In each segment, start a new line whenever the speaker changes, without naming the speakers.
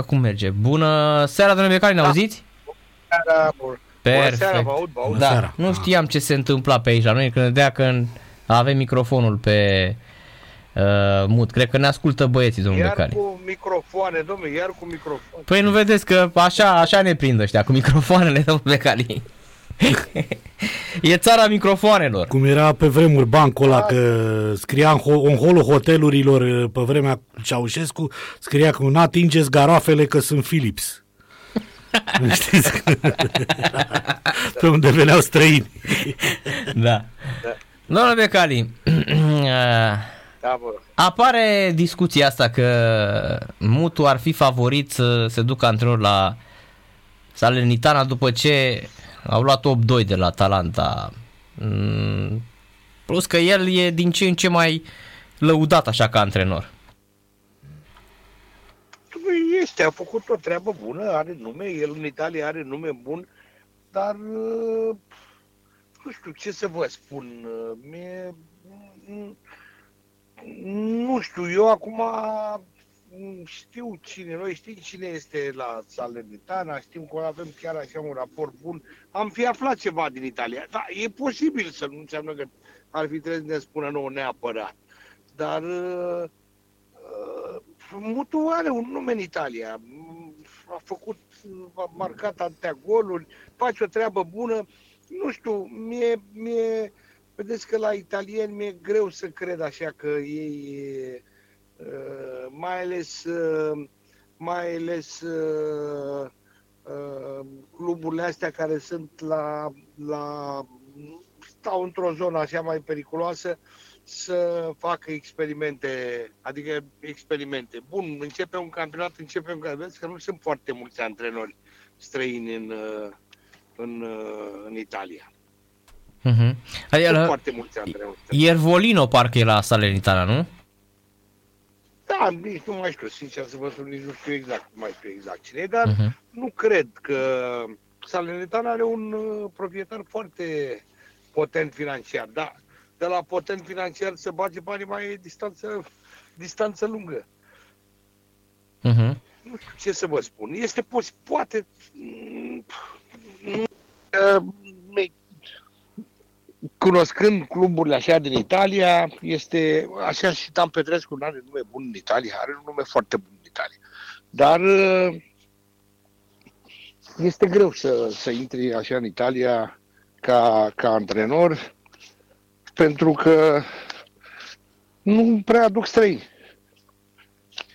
Acum merge. Bună seara, domnule Becali, ne
Da.
auziți?
seara, bun. Bună seara,
Perfect.
vă aud, vă aud.
Da,
seara.
nu știam ce se întâmpla pe aici la noi, când dea că avem microfonul pe uh, mut. Cred că ne ascultă băieții, domnul
Iar
Becali.
cu microfoane, domnule, iar cu microfon.
Păi nu vedeți că așa, așa ne prind ăștia, cu microfoanele, domnul Becali. e țara microfoanelor.
Cum era pe vremuri bancul ăla că scria în, ho- în holul hotelurilor pe vremea Ceaușescu, scria că nu atingeți garoafele că sunt Philips. Știți? pe unde veneau străini.
Da. Domnule Becali,
Da, bă.
apare discuția asta că Mutu ar fi favorit să se ducă antrenor la Salernitana după ce au luat 8-2 de la Talanta. Mm, Plus că el e din ce în ce mai lăudat așa ca antrenor.
Păi Este, a făcut o treabă bună, are nume, el în Italia are nume bun, dar uh, nu știu ce să vă spun. uh, Mie, mm, nu știu, eu acum mm, știu cine, noi știm cine este la Salernitana, știm că avem chiar așa un raport bun. Am fi aflat ceva din Italia. Da, e posibil să nu înseamnă că ar fi trebuit să ne spună nouă neapărat. Dar uh, uh, Mutu are un nume în Italia. Mm, A făcut, a marcat atâtea goluri, face o treabă bună. Nu știu, mie, mie vedeți că la italieni mi-e greu să cred așa că ei, uh, mai ales, uh, mai ales uh, uh, cluburile astea care sunt la, la stau într-o zonă așa mai periculoasă, să facă experimente, adică experimente. Bun, începe un campionat, începe un campionat, că nu sunt foarte mulți antrenori străini în, uh, în, uh, în Italia.
Uh-huh.
Sunt
Adică,
foarte mulți antrenori străini.
Iervolino parcă e la Salernitana, nu?
Da, nici nu mai știu, sincer să vă spun, nici nu știu exact, nu mai știu exact cine e, dar
Uh-huh.
nu cred că Salernitana are un uh, proprietar foarte potent financiar, da. De la potent financiar să bage banii mai e distanță, distanță lungă.
Uh-huh.
nu știu ce să vă spun. Este pos- poate mm, nu, uh, me- cunoscând cluburile așa din Italia, este așa și Dan Petrescu nu are nume bun în Italia, are un nume foarte bun în Italia. Dar uh, este greu să, să intri așa în Italia ca, ca antrenor pentru că nu prea aduc străini.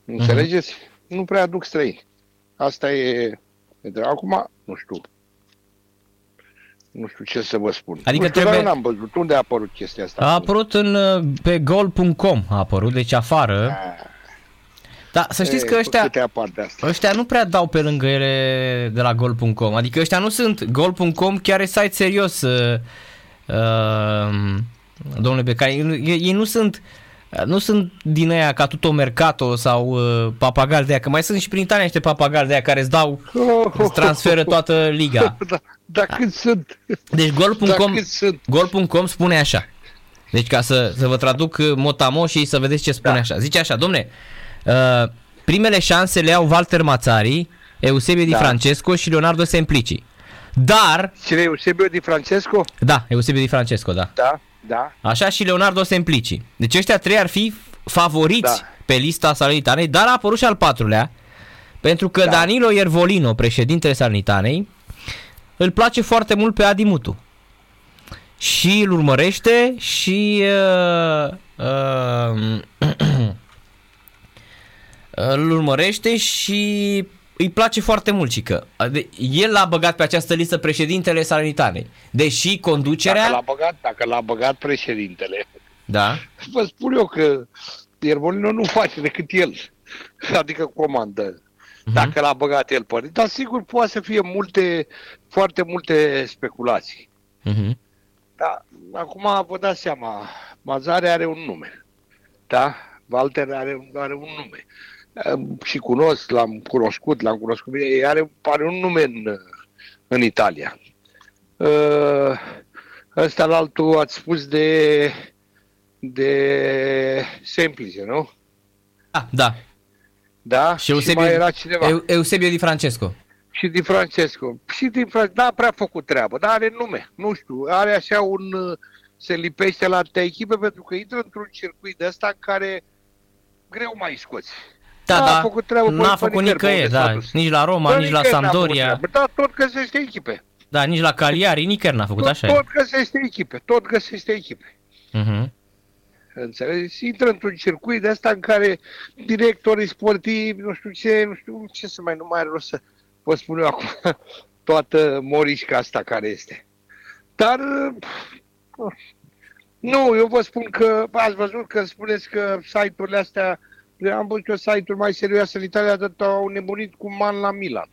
Înțelegeți? Nu prea aduc străini. Asta e... e- Acum, nu știu. Nu știu ce să vă spun.
Adică
nu știu,
trebuie-
dar eu n-am văzut. Unde a apărut chestia asta?
A apărut în, uh, pe gol.com, a apărut, deci afară. Da, să știți că ăștia,
Câte apar de asta?
ăștia nu prea dau pe lângă ele de la gol.com. Adică ăștia nu sunt, gol.com chiar e site serios, uh, uh, domnule Becai. Ei, ei nu sunt nu sunt din aia ca Tuto Mercato sau uh, papagal de aia, că mai sunt și prin Italia niște papagali de aia care îți dau, îți transferă toată liga.
Da, dar cât sunt?
Deci
Dar
gol.com
cât sunt?
Gol.com spune așa. Deci ca să, să vă traduc uh, motamo și să vedeți ce spune
Da.
așa. Zice așa, domne, uh, primele șanse le au Walter Mazzari, Eusebio Di
Da.
Francesco și Leonardo Semplici. Dar,
Cine e Eusebio Di Francesco?
da, Eusebio Di Francesco, da.
Da, da.
Așa și Leonardo Semplici. Deci ăștia trei ar fi favoriți
Da.
pe lista Salonitanei, dar a apărut și al patrulea, pentru că
Da.
Danilo Iervolino, președintele Salonitanei, îl place foarte mult pe Adi Mutu. Și îl urmărește și uh, uh, îl urmărește și îi place foarte mult și că el l-a băgat pe această listă președintele Salonitanei. Deși conducerea...
Dacă l-a băgat, dacă l-a băgat președintele,
Da.
vă spun eu că Iervolino nu face decât el. Adică comandă. Dacă l-a băgat el pe Dar sigur poate să fie multe, foarte multe speculații.
Uh-huh.
Da, acum vă dați seama, Mazare are un nume. Da? Walter are, are un nume. Ehm, Și cunosc, l-am cunoscut, l-am cunoscut bine, are, are un nume în, în Italia. Uh, ăsta la altul ați spus de de Semplice, nu?
Da, da.
Da?
Și Eusebiu,
mai era cineva.
Eu, Eusebio Di Francesco.
și Di Francesco. Și Di Francesco, n-a prea făcut treabă, dar are nume, nu știu, are așa un... uh, se lipește la alte echipe pentru că intră într-un circuit de ăsta în care greu mai scoți.
Da,
N-a
da,
făcut treabă
n-a
pe
făcut
nicăieri pe
nicăieri,
unde s-a
da,
dus.
nici la Roma,
Bă,
nici la
nicăieri n-a făcut
Sampdoria,
treabă, Dar tot găsește echipe.
da, nici la Cagliari, nicăieri n-a făcut,
Tot,
așa e.
tot găsește echipe, tot găsește echipe.
Mhm.
Înțelegi? Intră într-un circuit de asta în care directorii sportivi, nu știu ce, nu știu ce să mai, nu mai are rost să vă spun eu acum toată morișca asta care este. Dar pf, nu, eu vă spun că ați văzut că spuneți că site-urile astea, am văzut eu site-uri mai serioase în Italia, atât au nebunit cu Man la Milan.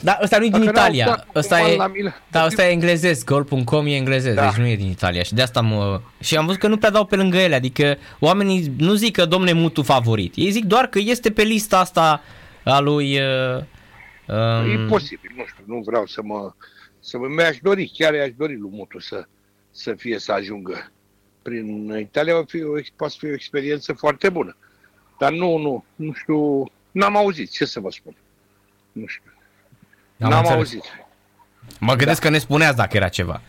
Da, ăsta nu e din
Dacă n-au
Italia,
dat cu
ăsta
Man
e,
la Milan.
da, ăsta e englezesc, goal.com e englezesc,
Da.
deci nu e din Italia și de asta mă... Și am văzut că nu prea dau pe lângă ele, adică oamenii nu zic că domne Mutu favorit, ei zic doar că este pe lista asta a lui... Uh, um,
E posibil, nu știu, nu vreau să mă... Să mă mi-aș dori, chiar i-aș dori lui Mutu să, să fie, să ajungă prin Italia, va fi o, ex- poate fi o experiență foarte bună. Dar nu, nu, nu știu, n-am auzit, ce să vă spun. Nu știu,
Am
n-am
înțeles.
auzit.
Mă gândesc că ne spuneați dacă era ceva.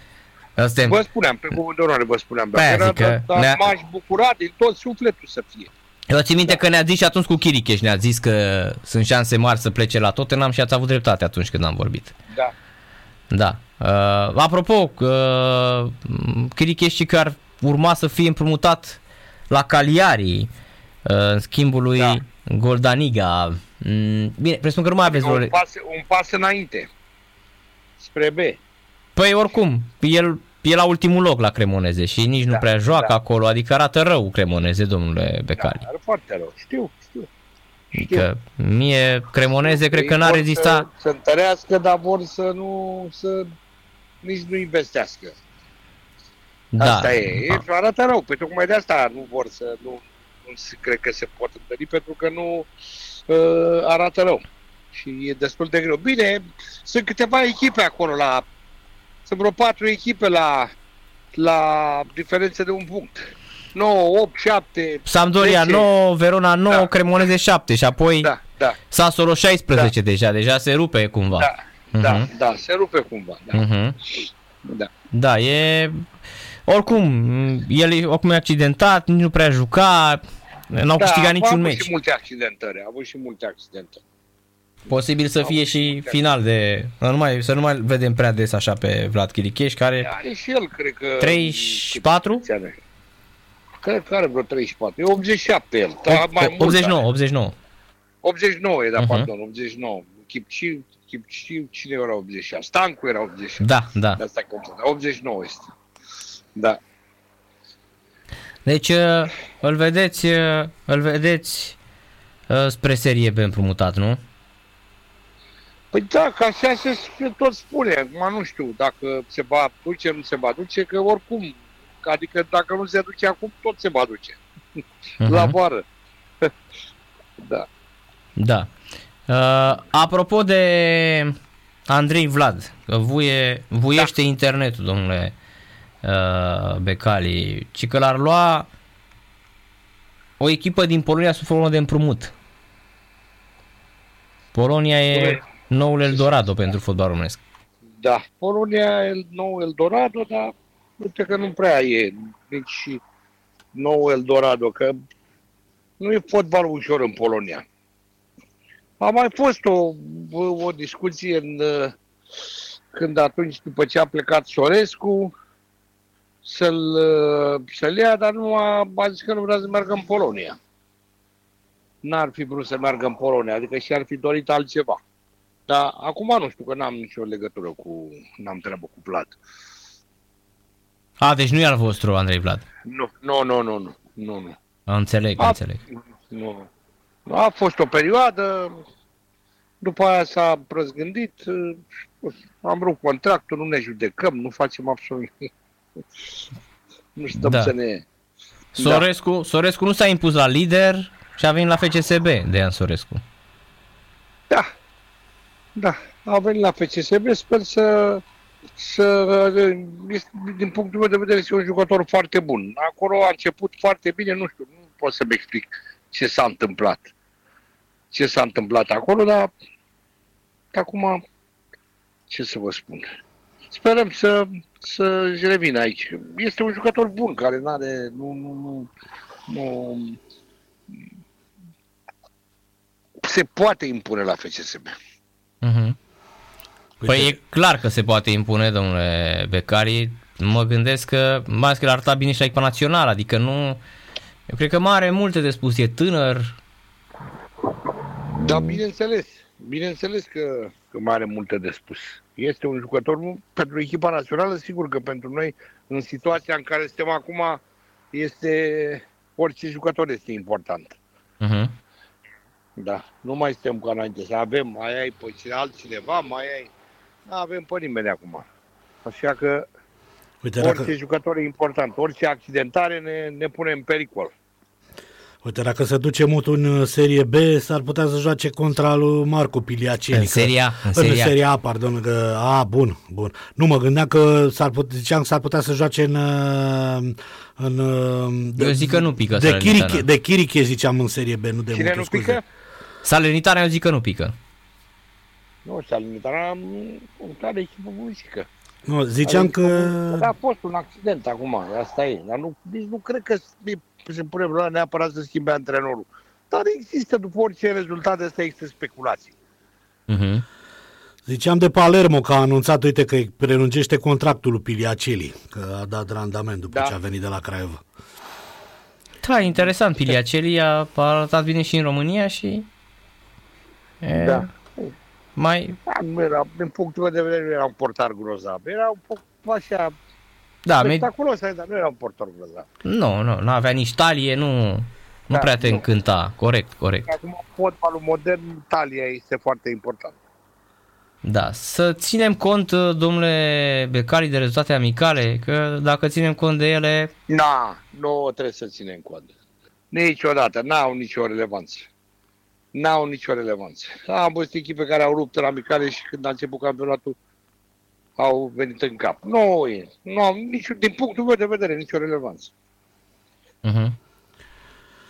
Asta e-
Vă spuneam, pe cuvânt de onoare vă spuneam,
Pe aia
dacă era,
zic că
dar, dar
ne-a-
m-aș bucura din tot sufletul să fie.
Eu țin minte că ne-a zis și atunci cu Chiricheș, ne-a zis că sunt șanse mari să plece la Tottenham și ați avut dreptate atunci când am vorbit.
Da.
Da. Uh, apropo, uh, Chiricheș și că ar urma să fie împrumutat la Cagliari uh, în schimbul lui
Da.
Goldaniga. Mm, bine, presupun că nu mai aveți vreo...
un, pas, un pas înainte, spre B.
Păi oricum, el e la ultimul loc la Cremoneze și nici nu
Da,
prea joacă
da.
acolo, adică arată rău Cremoneze, domnule
Da,
Becali.
are foarte rău, știu, știu.
Adică mie Cremoneze cred că
Ei
n-a
vor
rezistat.
Să, să întărească, dar vor să nu, să nici nu investească.
Da.
Asta e. e. Arată rău. Pe tocmai de asta nu vor să, nu, nu se, cred că se pot întări, pentru că nu uh, arată rău. Și e destul de greu. Bine, sunt câteva echipe acolo la, sunt vreo patru echipe la, la diferență de un punct. 9, 8, 7,
Sampdoria
10.
9, Verona 9,
Da.
Cremoneze 7 și apoi
Da, da,
Sassuolo 16 deja, deja se rupe cumva.
da, da,
Mhm.
da, se rupe cumva. Da,
Mhm.
da.
Da, e... Oricum, el e oricum e accidentat, nici nu prea juca, n-au
da,
câștigat
a
niciun
avut
meci.
și multe accidentări, a avut și multe accidentări.
Posibil să
Au
fie
avut și
și
multe
final de... Nu mai, să nu mai vedem prea des așa pe Vlad Chiricheș, care...
Are și el, cred că...
34?
câți ani are? Cred că are vreo 34. E 87 el. Da, mai mult
89,
are.
89.
89 e, da,
Mhm.
pardon, 89. Chipciu, Chipciu, cine era 87? Stancu era 87.
Da, da.
De asta confund. 89 este. Da.
Deci uh, îl vedeți, uh, îl vedeți uh, spre serie B împrumutat, nu?
Păi da, că așa se se tot spune. Acum nu știu dacă se va duce, nu se va duce, că oricum, adică dacă nu se duce acum, tot se va duce.
Mhm.
La vară. da.
Da. Uh, apropo de Andrei Vlad, că vuie, vuiește da. internetul, domnule uh, Becali, ci că l-ar lua o echipă din Polonia sub formă de împrumut. Polonia e
Dom'le,
noul Eldorado pentru fotbal românesc.
Da, Polonia e nou Eldorado, dar uite că nu prea e nici nou Eldorado, că nu e fotbal ușor în Polonia. A mai fost o, o discuție în, uh, când atunci, după ce a plecat Sorescu, să-l, uh, să-l ia, dar nu a, a zis că nu vrea să meargă în Polonia. N-ar fi vrut să meargă în Polonia, adică și-ar fi dorit altceva. Dar acum nu știu, că n-am nicio legătură cu, n-am treabă cu Vlad.
A, deci nu e al vostru, Andrei Vlad.
Nu, nu, nu, nu, nu, nu, nu.
Înțeleg,
A,
înțeleg.
nu. A fost o perioadă, după aia s-a răzgândit, am rupt contractul, nu ne judecăm, nu facem absolut nimic. Nu stăm
Da.
să ne...
Sorescu, Sorescu nu s-a impus la lider și a venit la FCSB, Dejan Sorescu.
Da, da, a venit la FCSB, sper să, să este, din punctul meu de vedere, este un jucător foarte bun. Acolo a început foarte bine, nu știu, nu pot să-mi explic ce s-a întâmplat. ce s-a întâmplat acolo, dar acum, ce să vă spun, sperăm să, să-și revină aici. Este un jucător bun, care nu are, nu, nu, nu, nu, se poate impune la FCSB.
Uh-huh. Păi e clar că se poate impune, domnule Becari. Mă gândesc că, mai ales că l-a arătat bine și la echipa națională, adică nu... Eu cred că mai are multe de spus, e tânăr.
Da, bineînțeles. Bineînțeles că, că mai are multe de spus. Este un jucător pentru echipa națională, sigur că pentru noi, în situația în care suntem acum, este orice jucător este important.
Uh-huh.
Da, nu mai suntem ca înainte, să avem, mai ai pe altcineva, mai ai... Nu avem pe nimeni acum. Așa că
Uite,
orice
dacă,
jucător e important, orice accidentare ne, ne pune în pericol.
Uite, dacă se duce mult în uh, serie B, s-ar putea să joace contra lui Marco Piliaceni.
În
că-
Serie A, în
În
Serie A.
serie A, pardon. Că, a, bun, bun. Nu mă gândeam că s-ar putea, ziceam că s-ar putea să joace în... uh, în uh,
Eu zic că nu pică
de
Salernitana.
Chiriche, de Chiriche ziceam în serie B, nu de
Cine
mult,
nu
scuze.
pică?
Salernitana eu zic că nu pică.
Nu, Salernitana am are echipă muzică.
Nu, ziceam că...
Da, a fost un accident acum, asta e. Dar nu, nici nu cred că se pune problema neapărat să schimbe antrenorul. Dar există, după orice rezultat, asta există speculații.
Uh-huh.
Ziceam de Palermo că a anunțat, uite, că îi prelungește contractul lui Piliaceli, că a dat randament după
Da.
ce a venit de la Craiova.
Da, interesant. Piliaceli a a arătat bine și în România și... E,
Da.
Mai...
Da, nu era, din punctul meu de vedere, nu era un portar grozav. Era un pic așa
Da, me-
spectaculos, dar nu era un portar grozav.
nu, nu, nu avea nici talie, nu... Nu
Da,
prea te
nu.
încânta, corect, corect.
Acum, fotbalul modern, talia este foarte important.
Da, să ținem cont, domnule Becali, de rezultate amicale, că dacă ținem cont de ele,
Na, nu trebuie să ținem cont. Niciodată, n-au nicio relevanță. N-au nicio relevanță. Am văzut echipe care au rupt în amicale și când a început campionatul au venit în cap. Nu e. Nu au nicio, din punctul meu de vedere, nicio relevanță.
uh-huh.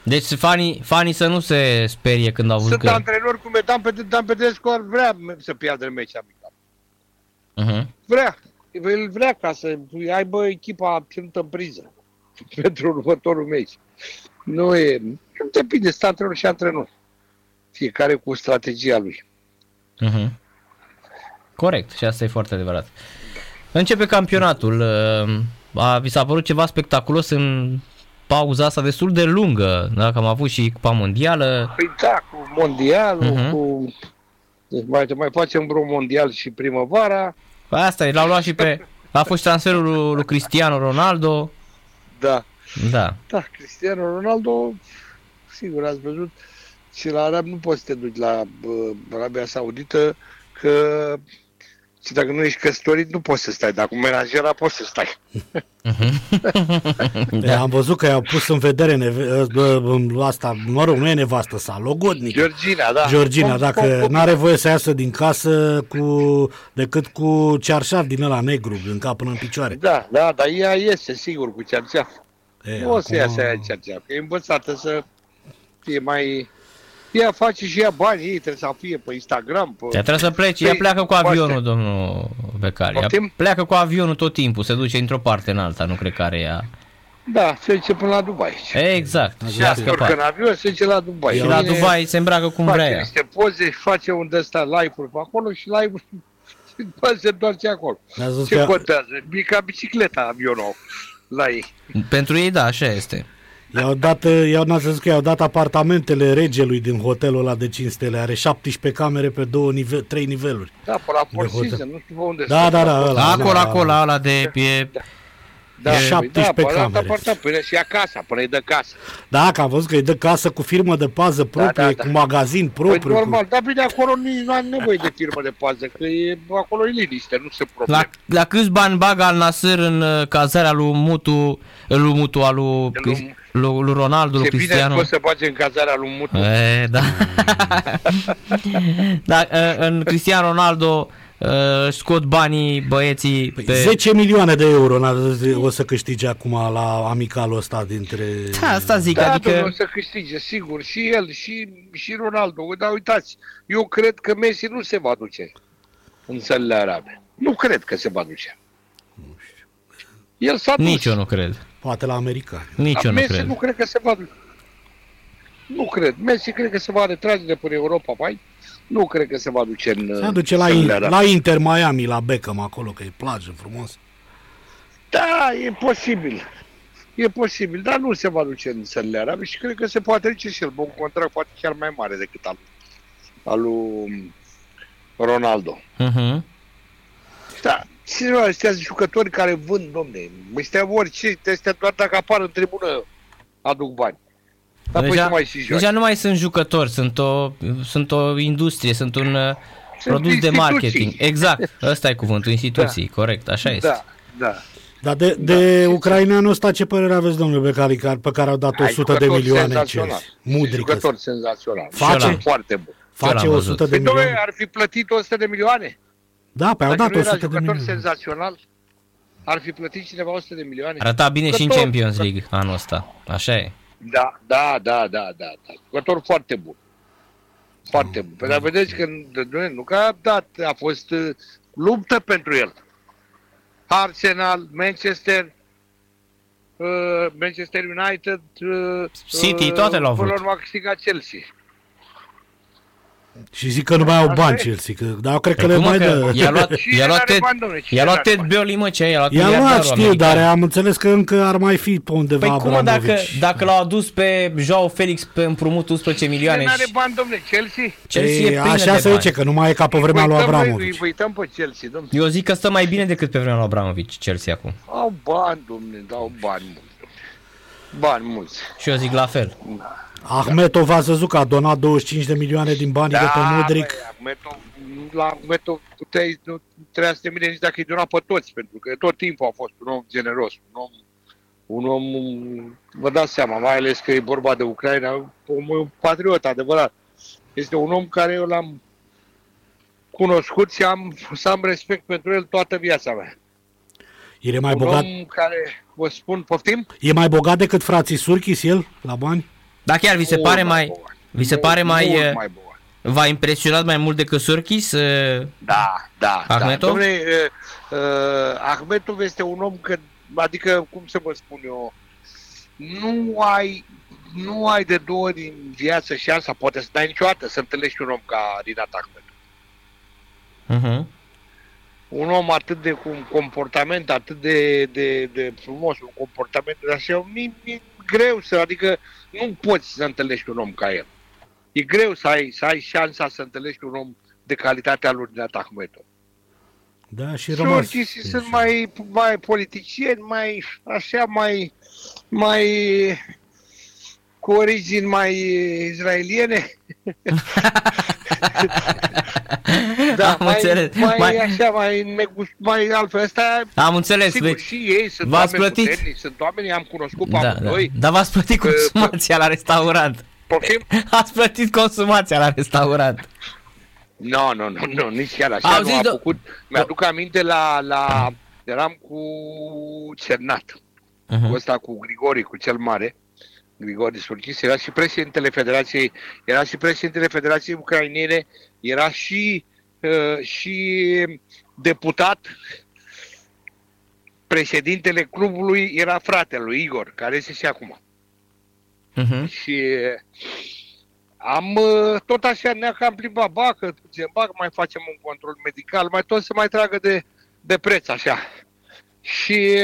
Deci fanii, fanii să nu se sperie când au văzut
Sunt
că...
antrenori cum e Dan, Pede- Dan Pedescu ar vrea să piardă meci amical.
Uh-huh.
Vrea. El vrea ca să aibă echipa ținută în priză pentru următorul meci. Nu e... Depinde, sunt antrenor și antrenor. Fiecare cu strategia lui.
Uh-huh. Corect, și asta e foarte adevărat. Începe campionatul. uh, A, vi s-a părut ceva spectaculos în pauza asta destul de lungă, da? că am avut și Cupa Mondială.
Păi da, cu mondialul,
Mhm.
cu... Deci mai, mai facem vreo mondial și primăvara.
Păi Asta e, l-au luat și pe... A fost transferul lui, lui Cristiano Ronaldo.
Da.
Da.
Da, Cristiano Ronaldo, sigur, ați văzut, și la Arab nu poți să te duci la uh, Arabia Saudită, că și dacă nu ești căsătorit, nu poți să stai, dar cu menajera poți să stai.
Da. Am văzut că i-au pus în vedere neve- ă, asta, mă rog, nu e nevastă sa, logodnică.
Georgina, da.
Georgina,
Cum-
dacă
cum-
n-are voie să iasă din casă cu, decât cu cearșaf din ăla negru, din cap până în picioare.
Da, da, dar ea iese, sigur, cu cerceaf.
E,
Nu o să iasă ea cerceaf, că e învățată să fie mai... Ea face și ea bani, ei trebuie să fie pe Instagram, pe...
Ea trebuie să plece, ea
Păi,
pleacă cu
poate.
avionul, domnul Becali. Ea
Poftim?
pleacă cu avionul tot timpul, se duce într-o parte în alta, nu cred că are ea.
Da, se duce până la Dubai.
Exact, și a
Ea se urcă în
scăpat.
avion, se duce la Dubai.
Și la
Vine,
Dubai se îmbracă cum
face
vrea ea.
niște poze, face un de ăsta live-uri pe acolo și live-uri și după se întoarce acolo.
Mi-a zis
Ce
că
contează? E ca bicicleta avionul la ei.
Pentru ei, da, așa este.
I-au dat, i-au, n-a zis că i-au dat apartamentele regelui din hotelul ăla de 5 stele. Are 17 camere pe două nive- trei niveluri.
Da, pe la Four
De hotel.
Seasons, nu știu pe unde
Da,
stă.
da, da, ăla.
Acolo,
da,
acolo, ăla de... E,
Da,
E
păi
17
da, pe ăla
camere.
apartament, până și acasă, până îi dă casă.
Da, că am văzut că îi dă casă cu firmă de pază proprie,
da, da.
cu magazin
Păi
propriu.
normal,
cu...
dar bine, acolo nici nu am nevoie de firmă de pază, că e, acolo e liniște, nu se probleme.
la, la câți bani bagă al Nasser în uh, cazarea lui Mutu, lui Mutu, al lui,
De lui-
lui, lui Ronaldo, lui
Ce bine
Cristiano?
poți să bagi în cazarea lui Mutu.
E, da. da, uh, în Cristiano Ronaldo uh, scot banii băieții
Păi
pe...
10 milioane de euro n- o să câștige acum la amicalul ăsta dintre...
Da, asta zic,
Da,
adică...
domnule, o să câștige, sigur, și el, și, și Ronaldo. Dar uitați, eu cred că Messi nu se va duce în țările arabe. Nu cred că se va duce. El s-a dus.
Nici eu nu cred.
Poate la americani.
Nici
Dar
eu nu
Messi
cred.
nu cred că se va duce. Nu cred. Messi cred că se va retrage de până Europa, mai. Nu cred că se va duce în
Se duce la,
țările
in,
arabe.
la Inter Miami, la Beckham acolo, că e plajă frumos.
Da, e posibil. E posibil, dar nu se va duce în țările arabe și cred că se poate duce și el. Bun contract poate chiar mai mare decât al, al lui Ronaldo.
Mhm.
Da, și astea sunt jucători care vând, domne. Ăștia orice, ăștia doar dacă apar în tribună aduc bani. Dar apoi
Deja,
să mai și joace.
deja nu mai sunt jucători, sunt o, sunt o industrie, sunt un uh,
Sunt
produs de
instituții.
marketing. Exact, ăsta e cuvântul, instituții, da. corect, așa este.
Da, da.
Dar de, de
Da.
ucraineanul ăsta ce părere aveți, domnule Becali, care- pe care au dat
Ai
100 de
jucător
milioane
senzațional.
Chelsea? Mudric
Jucător senzațional.
Face?
Jucător foarte bun.
Face
Ce l-am
100 de
Păi, domnule,
milioane?
ar fi plătit 100 de milioane?
Da, pe au
Dacă
dat
nu era
100 de
jucător
milioane.
senzațional, ar fi plătit cineva 100 de milioane?
Arăta bine și în
Jucător-
Champions League anul ăsta, așa e.
Da, da, da, da, da, da. Jucător foarte bun. Foarte bun. Păi dar vedeți că nu, nu că a dat, a fost uh, luptă pentru el. Arsenal, Manchester, uh, Manchester United, uh,
City, toate l-au
Până
vrut.
la urmă a câștigat Chelsea.
Și zic că nu mai au
Așa
bani
e.
Chelsea, că, dar eu cred că
Păi
le
cum,
mai
mă, că
dă.
i-a luat,
Cine
i-a luat
n-are
Ted,
bani, domnule? Cine
i-a luat
n-are
Ted
bani?
Beoli, mă, ce i-a luat
I-a luat,
miliardarul
știu,
american.
dar am înțeles că încă ar mai fi pe undeva
Păi cum, mă, dacă,
Abramovici.
dacă l-au adus pe Joao Felix pe împrumut 11 milioane
Cine n-are
și
bani, domnule? Chelsea?
Chelsea e
Ei,
plină
așa
de
se
bani.
zice, că nu mai e ca pe vremea lui
Uităm, băi,
Abramovici.
Îi uităm pe Chelsea, domnule.
Eu zic că stă mai bine decât pe vremea lui Abramovici, Chelsea acum.
Au bani, domnule, dau bani mulți. Bani mulți.
Și eu zic la fel.
Ahmetov a văzut că a donat 25 de milioane din banii de pe Mudric.
băi, Ahmetov, la Ahmetov puteai, nu trebuia să te mire nici dacă îi dona pe toți, pentru că tot timpul a fost un om generos, un om, un om, vă dați seama, mai ales că e vorba de Ucraina, un, un patriot adevărat. Este un om care eu l-am cunoscut și am, să am respect pentru el toată viața mea.
El e mai
un
bogat,
om care, vă spun, poftim?
e mai bogat decât frații Surchis el, la bani?
Da, chiar vi se
Mult
pare mai...
bogat.
Vi se
Mult,
pare mai...
mult
eh,
mai bogat.
V-a impresionat mai mult decât Surkis? eh,
Da, da,
Ahmetov?
da. Dom'le, uh, uh, Ahmetov este un om că, adică, cum să vă spun eu, nu ai, nu ai de două ori în viață și asta, poate să n-ai niciodată să întâlnești un om ca Rinat Ahmetov.
mhm.
Un om atât de cu un comportament atât de, de, de frumos, un comportament de așa, mi, mi greu să, adică nu poți să întâlnești un om ca el. E greu să ai, să ai șansa să întâlnești un om de calitatea lui Rinat Ahmetov.
Da, și rămas.
Surchii sunt mai, mai politicieni, mai așa, mai, mai cu origini mai izraeliene. da,
Am
mai,
înțeles.
mai,
Mai-
așa, mai, negust, mai altfel. Asta,
Am înțeles.
sigur,
Deci,
și ei sunt
v-ați
oameni
plătit?
puternici, sunt oameni, am cunoscut pe
da, da.
amândoi.
Dar v-ați plătit
Că-
consumația la restaurant.
Poftim?
Ați plătit consumația la restaurant.
Nu, nu, nu, nu, nici chiar așa
Au
nu
zis,
a
do-
făcut. Mi-aduc aminte la, la, eram cu Cernat.
Mhm.
cu ăsta cu Grigori, cu cel mare, Grigori Surchis, era și președintele Federației, era și președintele Federației Ucrainene, era și, uh, și deputat, președintele clubului era fratele lui Igor, care este și acum.
Mhm.
Și am uh, tot așa ne cam plimbat, ba că zicem, ba că mai facem un control medical, mai tot să mai tragă de, de preț așa. Și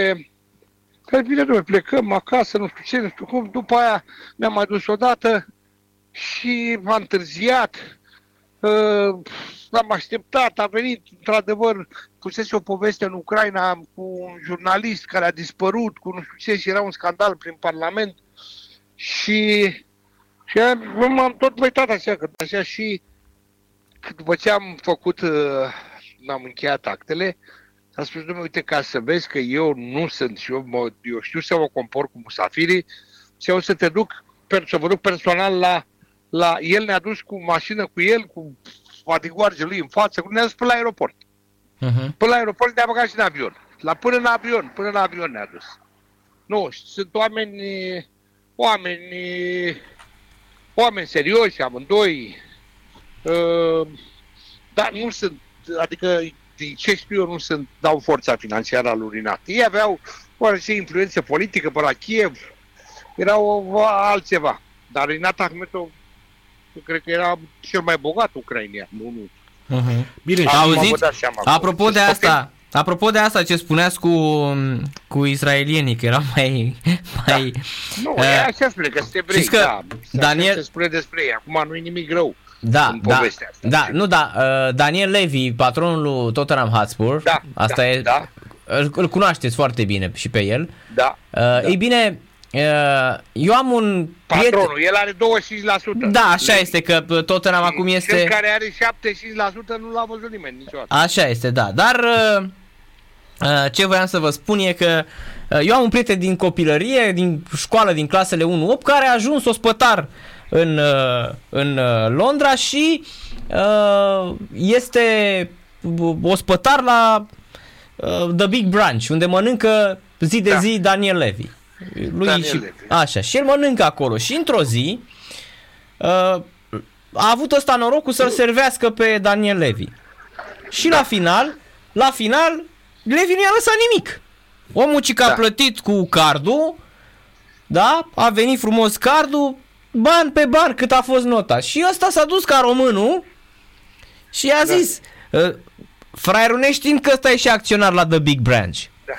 că bine, noi plecăm acasă, nu știu ce, nu știu cum, după aia ne-am mai dus odată și a întârziat. Uh, l-am așteptat, a venit, într-adevăr, pusese o poveste în Ucraina cu un jurnalist care a dispărut, cu nu știu ce, și era un scandal prin Parlament. Și, și am- m-am tot uitat așa, că așa și după ce am făcut, uh, am încheiat actele, a spus, domnule, uite, ca să vezi că eu nu sunt și eu, mă, eu știu să mă compor cu musafirii și eu să te duc, per, să vă duc personal la, la, el ne-a dus cu mașină cu el, cu adigoarge lui în față, ne-a dus pe la aeroport.
Uh-huh.
Până la aeroport ne-a băgat și în avion. La, până în avion, până în avion ne-a dus. Nu, sunt oameni, oameni, oameni serioși, amândoi. Uh, dar nu sunt, adică din ce știu eu nu sunt, dau forța financiară al lui Rinat. Ei aveau oarece influență politică pe la Kiev, erau altceva. Dar Rinat Ahmetov, eu cred că era cel mai bogat ucrainian. Nu, nu.
Uh-huh.
Bine,
Acum
Auziți?
vă dați seama.
Apropo de
Deci,
asta, apropo de asta ce spuneați cu, cu israelienii, că era mai... mai
Nu,
Uh,
e așa spune, că sunt evrei,
știți că
da.
Daniel-
Așa se spune despre ei. Acum nu e nimic rău.
Da,
în
da,
povestea asta.
da, nu, da, uh, Daniel Levy, patronul lui Tottenham Hotspur,
Da,
asta
da,
e,
da.
îl, îl cunoașteți foarte bine și pe el.
Da.
Uh, Ei bine, uh, eu am un prieten...
Patronul, el are 25%.
Da, așa este, că uh, Tottenham acum
Cel
este...
care are 75% nu l-a văzut nimeni niciodată.
Așa este, da. Dar uh, uh, ce voiam să vă spun e că uh, eu am un prieten din copilărie, din școală, din clasele 1-8, care a ajuns ospătar în, uh, în uh, Londra și uh, este ospătar la uh, The Big Branch, unde mănâncă zi de
Da.
zi Daniel Levy. Lui
Daniel
și,
Levy.
Așa, și el mănâncă acolo și într-o zi uh, a avut ăsta norocul să-l servească pe Daniel Levy. Și la final, la final, Levi nu i-a lăsat nimic. Omul ci că a
Da.
plătit cu cardul, da, a venit frumos cardul, ban pe ban cât a fost nota. Și ăsta s-a dus ca românul și a
Da.
zis, uh, fraierul neștiind că ăsta e și acționar la The Big Branch.
Da,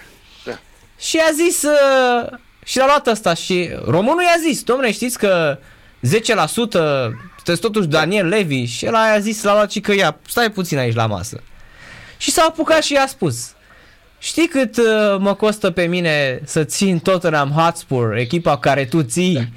da.
Și a zis, uh, și l-a luat ăsta și românul i-a zis, domnule, știți că 10% sunteți totuși Daniel Levy și el a zis, l-a luat și că ia, stai puțin aici la masă. Și s-a apucat și i-a spus, știi cât uh, mă costă pe mine să țin Tottenham Hotspur, echipa care tu ții?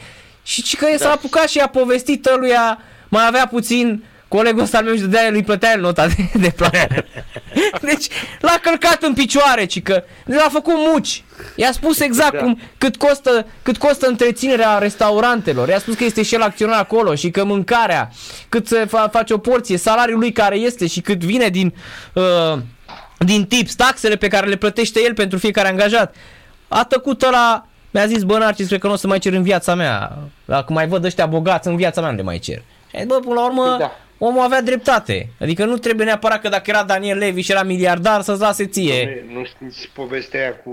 Și ci că s-a
Da.
apucat și a povestit ăluia, mai avea puțin colegul ăsta al meu și dădea el, îi plătea el nota de, de plată. Deci l-a călcat în picioare, ci că l-a făcut muci. I-a spus exact
Da.
cum, cât, costă, cât costă întreținerea restaurantelor. I-a spus că este și el acționar acolo și că mâncarea, cât să fa- face o porție, salariul lui care este și cât vine din, uh, din tips, taxele pe care le plătește el pentru fiecare angajat. A tăcut ăla, mi-a zis, bă, Narcis, cred că nu o să mai cer în viața mea. Dacă mai văd ăștia bogați, în viața mea nu le mai cer. Și, bă, până la urmă,
Da.
omul avea dreptate. Adică nu trebuie neapărat că dacă era Daniel Levy și era miliardar să-ți lase ție.
Dom'le, Nu știți povestea aia cu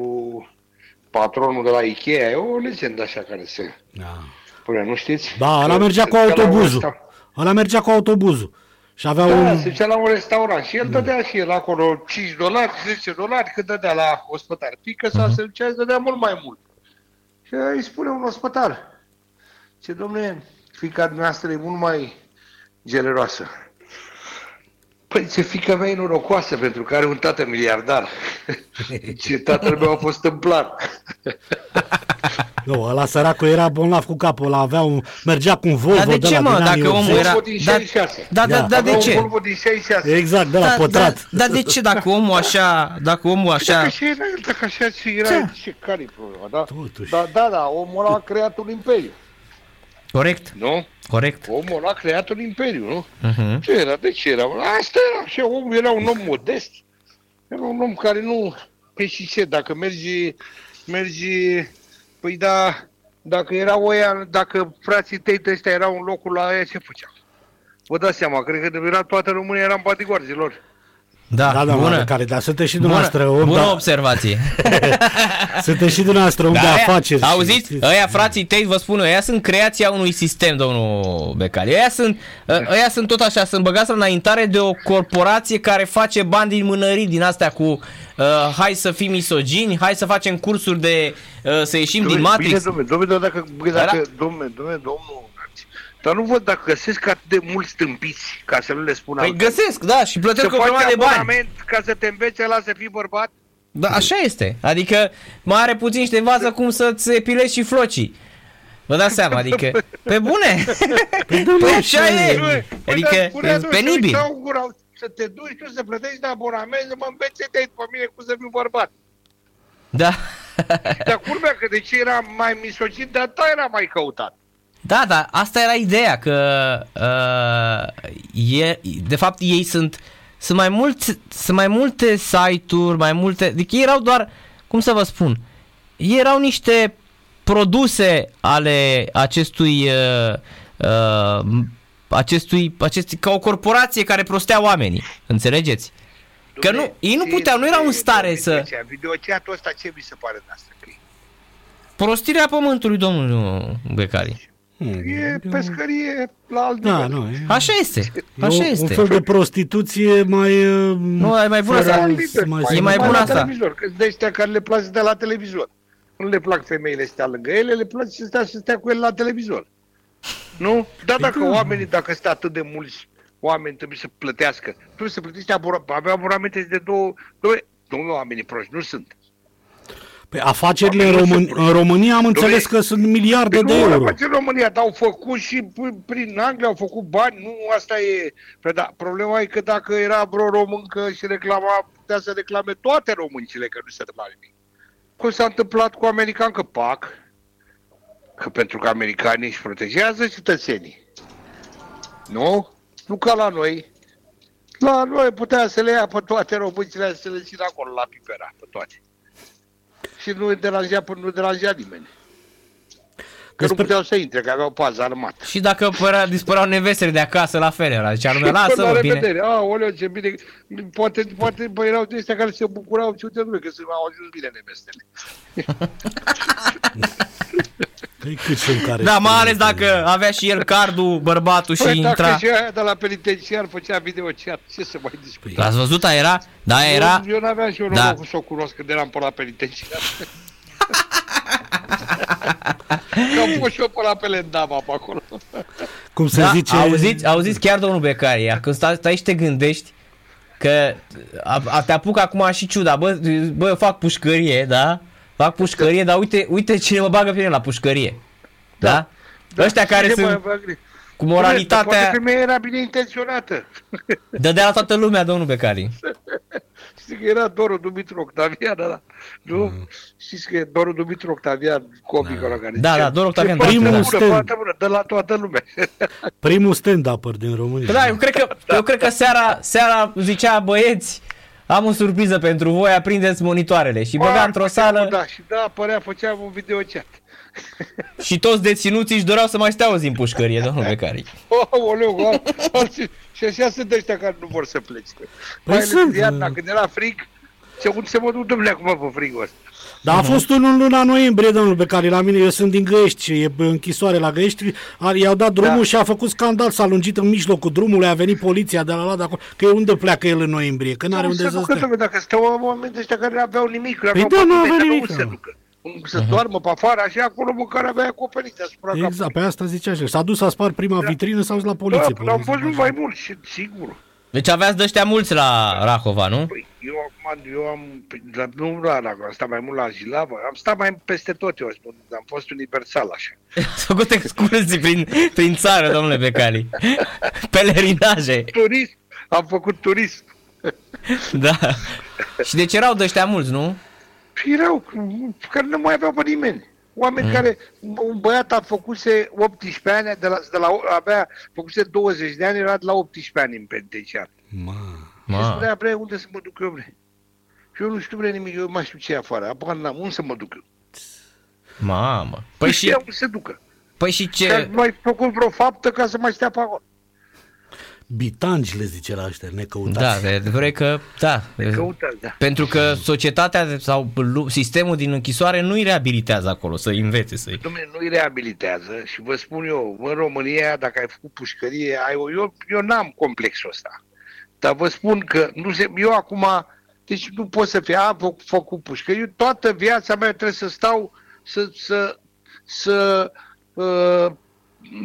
patronul de la Ikea? E o legendă așa care se
Da.
spune, nu știți?
Da, ăla
Că
mergea
se
cu
ducea la un
autobuzul.
resta-
Ăla mergea cu autobuzul. Și avea
Da,
un...
se ducea la un restaurant și el dădea și el acolo 5 dolari, 10 dolari, cât dădea la ospătar. Pică sau se ducea, îți dădea mult mai mult. Și îi spune un ospătar, ce domnule, fica dumneavoastră e mult mai generoasă. Păi ce fica mea e norocoasă pentru că are un tată miliardar. ce tatăl meu a fost în plan.
Nu, ăla săracul era bolnav cu capul, ăla avea un... mergea cu un Volvo
Dar de
de
ce,
la
mă,
din
dacă
anii
omul
80.
era...
Volvo din
Da,
66.
da, da,
Da.
da, de
Avea
ce?
un Volvo din 66.
Exact, de la
Da,
pătrat.
Da, dar de ce dacă omul așa, dacă omul
Așa.
așa...
Dacă și era el, dacă așa și era,
Ce?
el, ce care e problema, da?
Totuși.
Da, da, da, omul ăla a creat un imperiu,
Corect,
nu?
corect.
Omul ăla a creat un imperiu, nu?
Uh-huh.
Ce era? De ce era? Asta era, așa, omul era un om modest. Era un om care nu... Păi și ce, dacă mergi, mergi, păi da, dacă era oia, dacă frații tăi ăștia erau în locul la aia, ce făceau? Vă dați seama, cred că era toată România era în bodyguardzilor.
Da,
Da, da,
bună.
mă, care, dar sunteți și
Bună,
dumneavoastră om
bună
de,
observație.
sunteți și dumneavoastră om de
Da, aia-
afaceri. și
Auziți?
știți.
Ăia frații tăi, vă spun eu, ăia sunt creația unui sistem, domnul Becali. Ăia sunt, ă- ăia sunt tot așa, sunt băgați la înaintare de o corporație care face bani din mânării din astea cu uh, hai să fim misogini, hai să facem cursuri de uh, să ieșim din Matrix.
Bine, domnule, domnule, dar dacă, bă, dacă
Da,
domnule, domnule, domnul, dar nu văd dacă găsesc atât de mulți stâmpiți, ca să nu le spun
Păi
altfel.
găsesc, da, și
să
plătesc o
faci
grămadă de bani.
abonament ca să te învețe la să fii bărbat?
Da, așa este. Adică mai are puțin și te învață cum să-ți epilezi și flocii. Vă dați seama, adică, pe bune. Păi așa e.
Păi,
Adică,
dar spunea,
e
nu,
penibil.
Să, uitau gura, să te duci tu să plătești de abonament, să mă învețe de pe mine cum să fiu bărbat.
Da.
Dar culmea că de ce era mai misogin, dar ta era mai căutat.
Da, da, asta era ideea, că uh, e, de fapt ei sunt, sunt mai, mulți, sunt mai multe site-uri, mai multe, adică erau doar, cum să vă spun, erau niște produse ale acestui uh, uh, acestui, acestui, ca o corporație care prostea oamenii, înțelegeți? Că nu, ei nu puteau, nu erau în stare să...
Videoceatul ăsta ce vi se pare noastră că e?
Prostirea pământului, domnul Becari.
Hmm.
E pescărie la alt
Da,
nivel.
nu, e,
Așa este,
e
așa
o,
este.
un fel de prostituție mai... uh,
Nu, e mai bună
fără
asta.
să mai
E mai
la
bună asta.
Televizor, că de ăștia care le place să stea la televizor. Nu le plac femeile să stea lângă ele, le place să stea, să stea cu ele la televizor. Nu? Dar dacă
da.
oamenii, dacă stă atât de mulți oameni, trebuie să plătească. Trebuie să plătești abura, avea abonamente de două, două, domnule, oamenii proști, nu sunt.
Pe afacerile în,
Oamenii nu
Român,
sunt
în România am înțeles
Dom'le,
că sunt miliarde
Păi
de
nu,
euro.
face în România, dar au făcut și p- prin Anglia, au făcut bani, nu asta e. Păi da, problema e că dacă era vreo româncă și reclama, putea să reclame toate româncile că nu se întâmpla nimic. Cum s-a întâmplat cu american, că pac, că pentru că americanii își protejează cetățenii. Nu? Nu ca la noi. La noi putea să le ia pe toate româncile să le țină acolo la pipera, pe toate. Și nu deranja, până nu deranja nimeni. Că nu
Despre-
puteau să intre, că aveau pază armată.
Și dacă părea, dispăreau nevestele de acasă, la fel era. Zicea lumea,
la
lasă-mă, bine.
revedere. A, oleo, ce bine. Poate, poate bă, erau de ăștia care se bucurau, ce uite, nu, că se au ajuns bine nevestele.
Păi cât sunt care
Da, mai
știu.
ales dacă avea și el cardul, bărbatul și
Păi
intra.
dacă și aia de la penitenciar făcea video chat, ce să mai discută?
L-ați văzut, aia era? Da, aia era...
Eu, eu n-aveam și eu
Da.
norocul să o cunosc când eram pe la penitenciar. Că am fost și eu pe la Pelendava pe acolo.
Cum se
Da,
zice...
auziți, auziți chiar domnul Becaria, când stai, stai și te gândești că a, a, te apuc acum și ciuda, bă, bă, eu fac pușcărie, da? Fac pușcărie, dar uite, uite cine mă bagă pe mine la pușcărie. Da? da? Ăștia care
Cine
sunt
mai avea grijă?
cu
Poate
moralitatea,
femeia era bine intenționată.
dădea la toată lumea domnul Becari.
Știți că era Doru Dumitru Octavian, ăla, nu?
Mm.
Știți că e Doru Dumitru Octavian, comicul ăla care
Da,
zicea,
da, Doru Octavian,
"Ce
da,
foarte
da.
bună,
Primul
foarte bună, dă la toată lumea.
Primul stand-upper din România.
Da, eu cred că, eu cred că seara, seara zicea băieți, am o surpriză pentru voi, aprindeți monitoarele și băga într-o sală
Da, și da, apărea, făceam un video chat.
și toți deținuții își doreau să mai stea o zi în pușcărie, domnul Becari.
Oh, oleu, al- alții- și așa sunt ăștia care nu vor să plece. Păi Mai ales
sunt.
iarna, când era frig, ce unde se mă duc domnule acum pe frigul ăsta?
Dar a fost unul în luna noiembrie, domnul pe care la mine, eu sunt din Găiești, e pe închisoare la Găiești, a- i-au dat drumul
Da.
și a făcut scandal, s-a lungit în mijlocul drumului, a venit poliția de la la de acolo, că e unde pleacă el în noiembrie, că n-are
Nu
unde
se
să
ducă,
stea.
domnule, dacă stau oameni ăștia care n-aveau nimic, nu aveau
da, nu
pământ,
aveau
nu
nimic,
se
da.
ducă. Să doarmă pe afară, așa, acolo măcar avea acoperit asupra
Exact, pe asta zicea și S-a dus să spar prima vitrină, s-a dus la poliție.
Da, dar au fost
poliția.
mult mai mulți, și- sigur.
Deci aveați de ăștia mulți la Rahova, nu?
Păi, eu acum, eu am, la, nu la, la, am stat mai mult la Jilavă, am stat mai peste tot, eu spun, am fost universal așa.
S-au făcut excursii prin, prin țară, domnule Becali. Pelerinaje,
Turism, am făcut turism.
da. Și deci erau de ăștia mulți, nu?
Și erau care nu mai aveau pe nimeni. Oameni mm. care, un băiat a făcuse 18 ani, de la, de la, avea, făcuse 20 de ani, era de la 18 ani în penitenciar.
Ma.
Și
Ma.
spunea, bre, unde să mă duc eu, bre? Și eu nu știu, bre, nimic, eu mai știu ce e afară. Apoi n-am, unde să mă duc eu?
Mamă. Păi și,
știa unde se ducă.
păi și
Ce? Că
ce...
nu ai făcut vreo faptă ca să mai stea pe acolo.
Bitangi le zice la ăștia,
Da,
necăutați.
de adevărat că, da.
Căutați, da.
Pentru că societatea sau lu- sistemul din închisoare nu îi reabilitează acolo, să învețe, să-i...
Dom'le, nu îi reabilitează și vă spun eu, în România, dacă ai făcut pușcărie, ai o, eu, eu n-am complexul ăsta. Dar vă spun că nu se, eu acum, deci nu pot să fie, am fă- făcut pușcărie, eu toată viața mea trebuie să stau, să, să, să uh,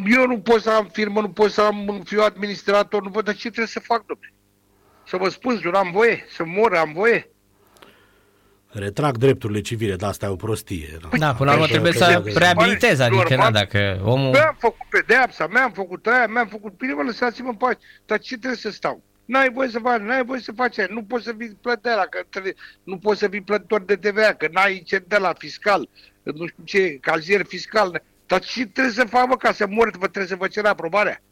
eu nu pot să am firmă, nu pot să am, fiu administrator, nu pot, dar ce trebuie să fac, domnule? Să mă spânzur, am voie, să mor, am voie.
Retrag drepturile civile, dar asta e o prostie. Da.
Da, până la urmă
Așa
trebuie
că
să
da,
reabilitezi, adică, na,
Normal.
dacă omul...
Mi-am făcut pedeapsa, mi-am făcut aia, mi-am făcut bine, mă lăsați-mă în pace. Dar ce trebuie să stau? N-ai voie să faci, n-ai voie să faci aia, nu poți să fii plătea, că trebuie, nu poți să fii plătitor de TVA, că n-ai ce de la fiscal, nu știu ce, cazier fiscal. Dar ce trebuie să fac, mă, ca să mor, vă trebuie să vă cer aprobarea?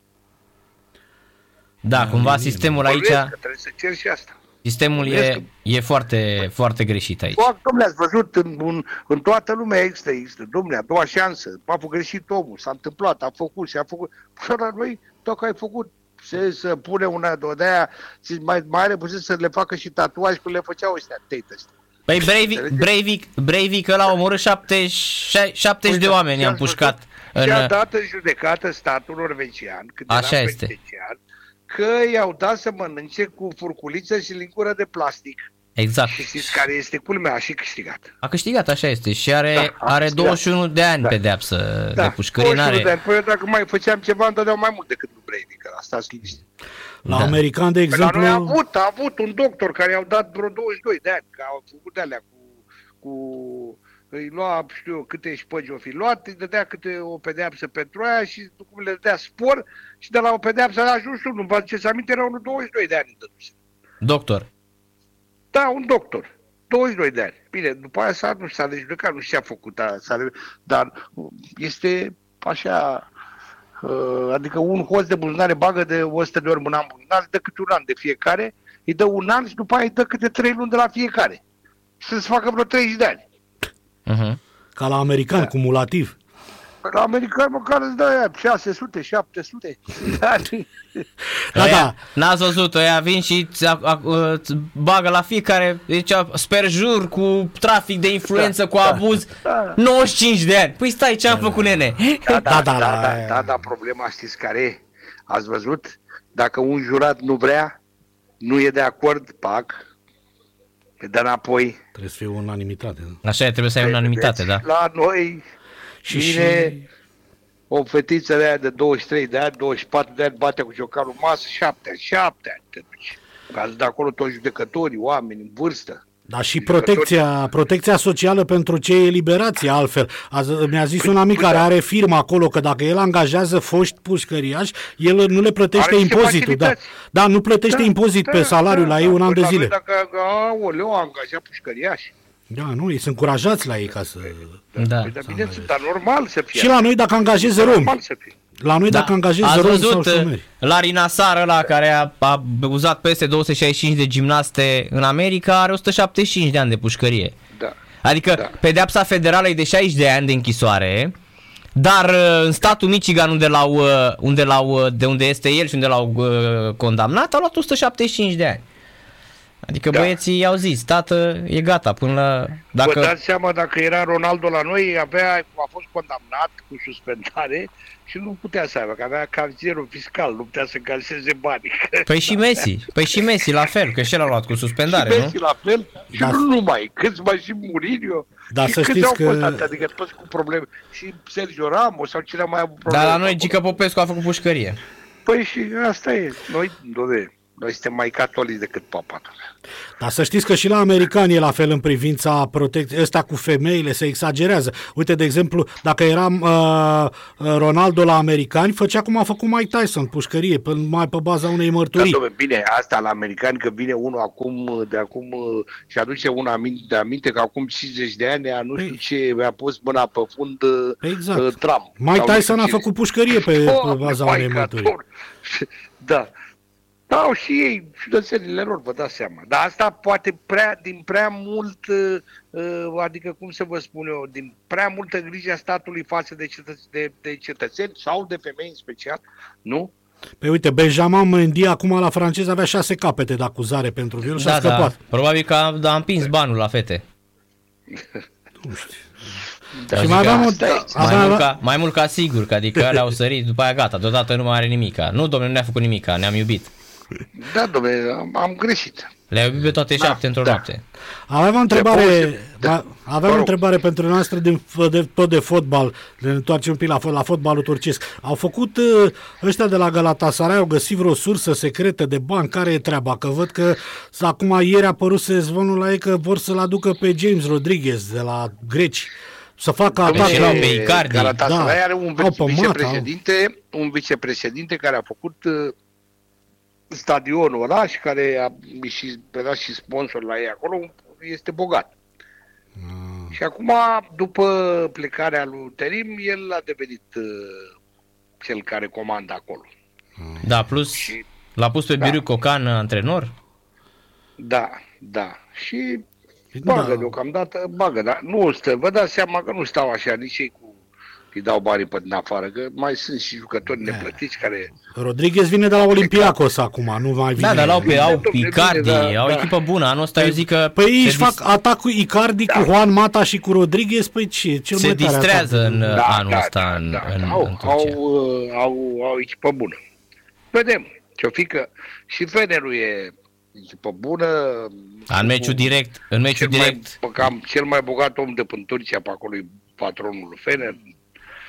Da, cumva sistemul aici,
Bănuiesc că trebuie să cer și asta.
sistemul e,
Bănuiesc
e foarte, foarte greșit aici.
Bă, domnule, ați văzut, în, în, în toată lumea există, există. Domnule, a doua șansă, a făcut greșit omul, s-a întâmplat, a făcut și a făcut. Și la noi, tot că ai făcut, se, să pune una de aia, și mai, mai are puțin să le facă și tatuaj cum le făceau ăștia, tăi ăștia.
Păi Breivik,
Înțelegeți?
Breivik, Breivik ăla a omorât 70, 70 de
Păi,
oameni,
și
i-am
ați
pușcat.
văzut?
În,
Și a dat în judecată statul norvegian, când
Așa
era
este.
penitenciar, că i-au dat să mănânce cu furculiță și lingură de plastic.
Exact.
Și știți care este culmea? A și câștigat.
A câștigat, așa este. Și are,
Da, a
are
câștigat.
21 de ani
Da.
pedeapsă
Da,
de pușcărie.
21 de
N-are...
ani. Păi eu dacă mai făceam ceva, îmi dădeau mai mult decât lui Breivik. ăla, Stați liniștit.
La
Da.
american, de
Păi la
exemplu...
noi a avut, a avut un doctor care i-au dat vreo 22 de ani, că au făcut de alea cu, cu îi lua, știu eu, câte șpăgi o fi luat, îi dădea câte o pedeapsă pentru aia și cum le dădea spor și de la o pedeapsă a ajuns unul, vă aduceți aminte, era unul 22 de ani dăduse.
Doctor.
Da, un doctor. 22 de ani. Bine, după aia s-a, nu s-a dejudecat, nu știu ce a făcut, a, s-a, dar este așa, uh, adică un hoț de buzunare bagă de 100 de ori mâna în buzunar, îți dă câte un an de fiecare, îi dă un an și după aia îi dă câte 3 luni de la fiecare. Să-ți facă vreo 30 de ani.
Uh-huh.
Ca la american,
Da.
cumulativ.
Păi La americani măcar îți dă aia 600, 700. Dar,
Da,
Ăia,
da.
N-ați văzut, ăia vin și îți a- a- îți bagă la fiecare, deci sperjur cu trafic de influență,
Da,
cu
da,
abuz,
da.
95 de ani. Păi stai, ce am făcut, nene?
Da, da,
Da,
da,
da,
da,
la-
da, da, da, problema știți care e? Ați văzut? Dacă un jurat nu vrea, nu e de acord, pac, îi dă înapoi.
Trebuie să fie unanimitate. da.
Așa e, trebuie să ai unanimitate, da.
Deci, La noi
Și,
și,
și,
vine o fetiță de aia de 23 de ani, 24 de ani, bate cu ciocanul în masă, 7 ani, 7 ani te duci. Că ați de acolo toți judecătorii, oameni în vârstă.
da, și protecția, protecția socială pentru cei eliberați, altfel. Azi, mi-a zis un amic care are firmă acolo că dacă el angajează foști pușcăriași, el nu le plătește
Are niște
impozitul. Da.
facilități.
da, nu plătește impozit pe salariul la ei un an
Păi
de
la noi
zile.
Dacă, aoleu, a angajat pușcăriași.
Da, nu, ei sunt încurajați la ei ca să...
Da.
Păi, dar bine, dar normal să fie.
Și la noi dacă angajezi romi.
Normal să fie.
La noi dacă angajezi
Da. Ați
romi sau
văzut uh,
șomeri.
Larry Nassar ăla care a, a uzat peste 265 de gimnaste în America are 175 de ani de pușcărie.
Da.
Adică
Da.
pedeapsa federală e de 60 de ani de închisoare, dar uh, în statul Michigan unde l-au, uh, unde l-au, uh, de unde este el și unde l-au uh, condamnat, au luat 175 de ani. Adică
Da.
băieții i-au zis, tată, e gata, până la...
Dacă... Vă
Dacă...
dați seama dacă era Ronaldo la noi, avea, a fost condamnat cu suspendare și nu putea să aibă, că avea cazierul fiscal, nu putea să încaseze banii.
Păi și Messi, păi și Messi la fel, că și el a luat cu suspendare,
și
nu?
Messi la fel și
Da.
nu numai, câți mai și Mourinho.
Da,
și
să
câți
știți
au
că-
fost atâtea, adică toți cu probleme. Și Sergio Ramos sau cine a mai avut probleme.
Dar la noi
acolo.
Gică Popescu a făcut pușcărie.
Păi și asta e. Noi, doamne, noi suntem mai catolici decât papa.
Dar să știți că și la americani e la fel în privința protecției. Ăsta cu femeile se exagerează. Uite, de exemplu, dacă era uh, Ronaldo la americani, făcea cum a făcut Mike Tyson, pușcărie, pe, mai pe baza unei
Da,
mărturii.
dom'le, bine, asta la americani, că vine unul acum, de acum, și aduce un aminte, de aminte că acum 50 de ani, a nu știu ce, mi-a pus mâna pe fund uh,
Exact.
uh, tram.
Mike
Sau nu
Tyson
știu
a
ce.
făcut pușcărie pe, pe
Doamne,
baza
Maica
unei mărturii.
Domnului. Da. Da, au și ei ciudățenile lor, vă dați seama. Dar asta poate prea, din prea mult, uh, uh, adică cum să vă spun eu, din prea multă grijă a statului față de, cetăț- de, de cetățeni sau de femei în special, nu?
Păi uite, Benjamin Mendy acum la francez avea șase capete de acuzare pentru viol și a
Da, da,
scăpat.
probabil că a, a împins banul la fete.
Da,
Și mai aveam o-
asta e.
a-
Mai,
Avea-
mult ca, mai mult ca sigur, că adică alea au sărit, după aia gata, deodată nu mai are nimica. Nu, domnule, nu ne-a făcut nimica, ne-am iubit.
Da, domnule, am, am greșit.
Le-a iubit pe toate șapte într-o
da.
noapte.
Aveam o întrebare,
poți-
da,
da.
aveam
Vă
o
rog.
întrebare pentru noastră din, de, tot de fotbal, ne întoarcem un pic la, fo- la fotbalul turcesc. Au făcut uh, ăștia de la Galatasaray, au găsit vreo sursă secretă de bani, care e treaba? Că văd că s- acum ieri a apărut zvonul la ei că vor să-l aducă pe James Rodriguez de la greci, să facă
Domnule,
atac.
și erau pe Icardi.
Galatasaray
Da.
are un
Au pe Mata,
vicepreședinte, un vicepreședinte care a făcut uh, stadionul ăla și care a și era și sponsor la ei acolo, este bogat.
Ah.
Și acum, după plecarea lui Terim, el a devenit uh, cel care comandă acolo.
Da, plus
Și
L-a pus pe
Da.
Biriu Cocan antrenor?
Da, da. Și
Păi,
bagă
da.
deocamdată, bagă, dar nu stă, vă dați seama că nu stau așa nici ei cu îi dau banii pe din afară, că mai sunt și jucători
Da.
neplătiți care...
Rodriguez vine de la Olympiacos acum, nu mai vine.
Da, dar au pe
Bine,
au
domnule,
Icardi,
bine, da,
au
da.
echipă bună. Anul ăsta eu zic că
Păi ei
se
își fac
dis-
atacul Icardi cu Juan Mata și cu Rodriguez, păi ce? e Cel
se
mai tare
distrează
atac.
în
Da,
anul
da,
ăsta
da,
în,
da,
în,
au,
în
au,
Turcia.
uh, au, au echipă bună. Vedem ce-o fi că și Fenerul e echipă bună.
În meciul direct, în meciul
cel
direct,
Mai, cam cel mai bogat om de până Turcia pe acolo e patronul lui Fener.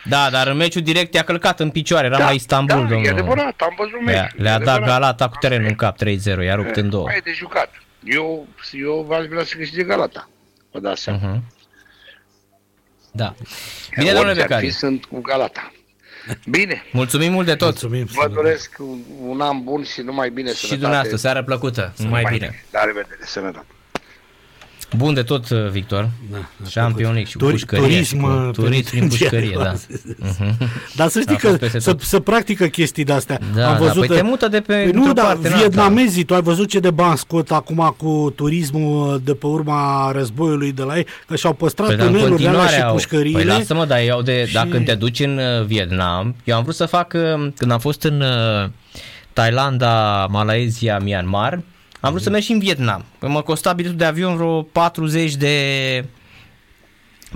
Da, dar în meciul direct i-a călcat în picioare, era la Istanbul,
da,
domnul.
e adevărat, am văzut
Le-a,
meciul.
le-a
e
dat
adevărat.
Galata cu terenul în cap 3-0, i-a rupt în două.
Mai e de jucat. Eu, eu v-aș vrea să câștige Galata. Vă dați seama.
Mhm. Da. Bine, domnule
Orice ar fi,
Becari,
sunt cu Galata. Bine,
mulțumim mult de tot.
Mulțumim.
vă doresc un, un an bun și numai bine,
Și
sănătate.
dumneavoastră, seară plăcută, numai bine.
La revedere, sănătate.
Bun de tot, uh, Victor.
Da,
Championic și cu
Turi-
pușcărie.
turism,
și cu,
uh,
turism prin pușcărie, da.
Dar să știi
A fost
că
peste
să,
tot.
să practică chestii de-astea.
Da,
Am
da,
văzut,
păi te mută de pe
Păi
într-o
nu, dar
parte în alta.
vietnamezii, tu ai văzut ce de bani scot acum cu turismul de pe urma războiului de la ei, că și-au păstrat
Păi, dar în
tunelurile alea
continuare
și
au...
pușcăriile.
Păi lasă-mă, dar eu de,
Și-
dacă te duci în uh, Vietnam, eu am vrut să fac, uh, când am fost în uh, Thailanda, Malaezia, Myanmar, am vrut să merg și în Vietnam. Că mă costa biletul de avion vreo 40 de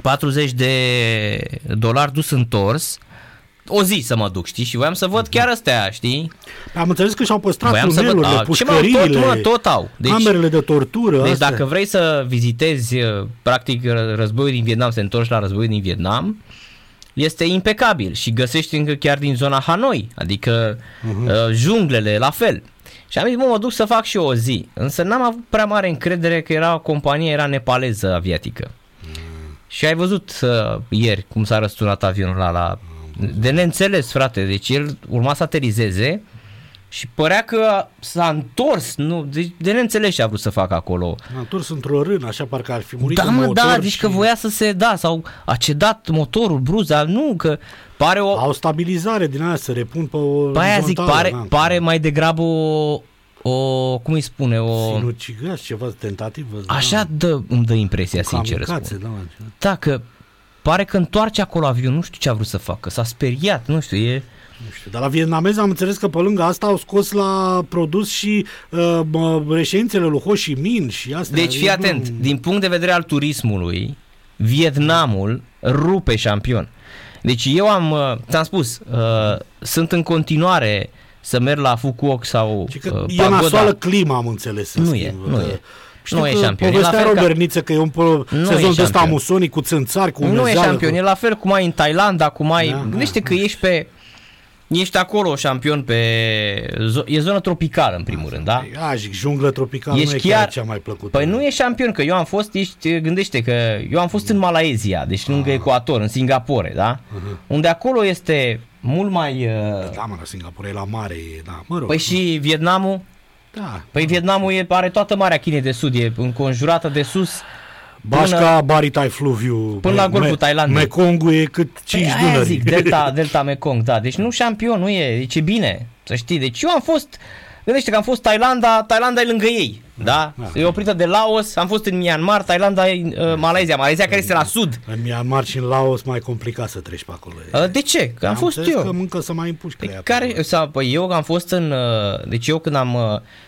40 de dolari dus întors. O zi să mă duc, știi? Și voiam să văd chiar astea, știi?
Am înțeles că și-au păstrat
Voiam să văd,
tunelurile,
a, ce mă, tot,
pușcăriile,
mă, tot au. Deci,
camerele de tortură.
deci
astea.
dacă vrei să vizitezi, uh, practic, ră- războiul din Vietnam, să te întorci la războiul din Vietnam, este impecabil și găsești încă chiar din zona Hanoi, adică uh-huh. uh, junglele, la fel. Și am zis, mă, mă duc să fac și eu o zi. Însă n-am avut prea mare încredere că era o companie, era nepaleză aviatică. Și ai văzut uh, ieri cum s-a răsturnat avionul ăla la... De neînțeles, frate. Deci el urma să aterizeze și părea că s-a întors. Nu, deci de neînțeles ce a vrut să facă acolo.
M-am întors într-o rână, așa parcă ar fi murit
Da,
un
mă,
motor
da, deci
și
că voia să se, da, sau a cedat motorul, bruza, nu, că pare o...
Au stabilizare din aia, să repun pe o
Pe aia zic,
orizontală,
pare,
da.
pare mai degrabă o, o, cum îi spune, o...
Sinucigaș, ceva tentativă.
Așa dă, îmi dă impresia, sincer
Kamikaze,
spun.
da, ceva.
Da, că pare că întoarce acolo avionul, nu știu ce a vrut să facă, s-a speriat, nu știu, e...
Nu știu, dar la vietnamezi am înțeles că pe lângă asta au scos la produs și uh, mă, reședințele lui Ho Chi Minh și astea.
Deci fii
E,
atent,
nu-
din punct de vedere al turismului, Vietnamul rupe șampion. Deci eu am, uh, ți-am spus, uh, sunt în continuare să merg la Fukuok sau
Și că
uh,
e nasoală
Pagoda.
clima, am înțeles. în
Nu e,
schimb.
nu
Uh,
e.
Știu
Nu e
că
șampion. E la
Povestea
fel ca-
Robert Niță că e un pro-
Nu e
sezon de ăsta
șampion.
musonic cu țânțari, cu
Nu e
umezeală,
șampion,
cu...
e la fel cum ai în Thailanda, cum ai...
Da,
Gândește
da,
că ești pe... Ești acolo șampion pe... zo- E zonă tropicală în primul rând, da?
A, zic, junglă tropicală
Ești
nu e
chiar-
chiar cea mai plăcută.
Păi nu e șampion, că eu am fost, ești, gândește că eu am fost în Malaezia, deci lângă
Ah.
Ecuator, în Singapore, da? Unde acolo este mult mai... uh,
Da, mă, la Singapore e la mare, e, da, mă rog.
Păi și Vietnamul?
Da.
Păi Vietnamul e, are toată Marea Chinei de Sud, e înconjurată de sus.
Bașca, Baritai Fluviu,
până la golful Thailandei.
Mekongul e cât 5
Păi aia
Dunări.
zic, Delta, Delta Mekong, da. Deci nu șampion, nu e, deci e bine, să știi. Deci eu am fost, gândește că am fost Thailanda, Thailanda e lângă ei, da?
Da.
E oprită de Laos, am fost în Myanmar, Thailanda e uh, Malezia, Malezia care este la sud.
În Myanmar și în Laos mai complicat să treci pe acolo. E.
Uh, De ce? Că am fost
înțeles
eu.
că încă să mai împuși
Păi
creia pe
care,
acolo.
sau, păi eu am fost în, uh, deci eu când am, uh,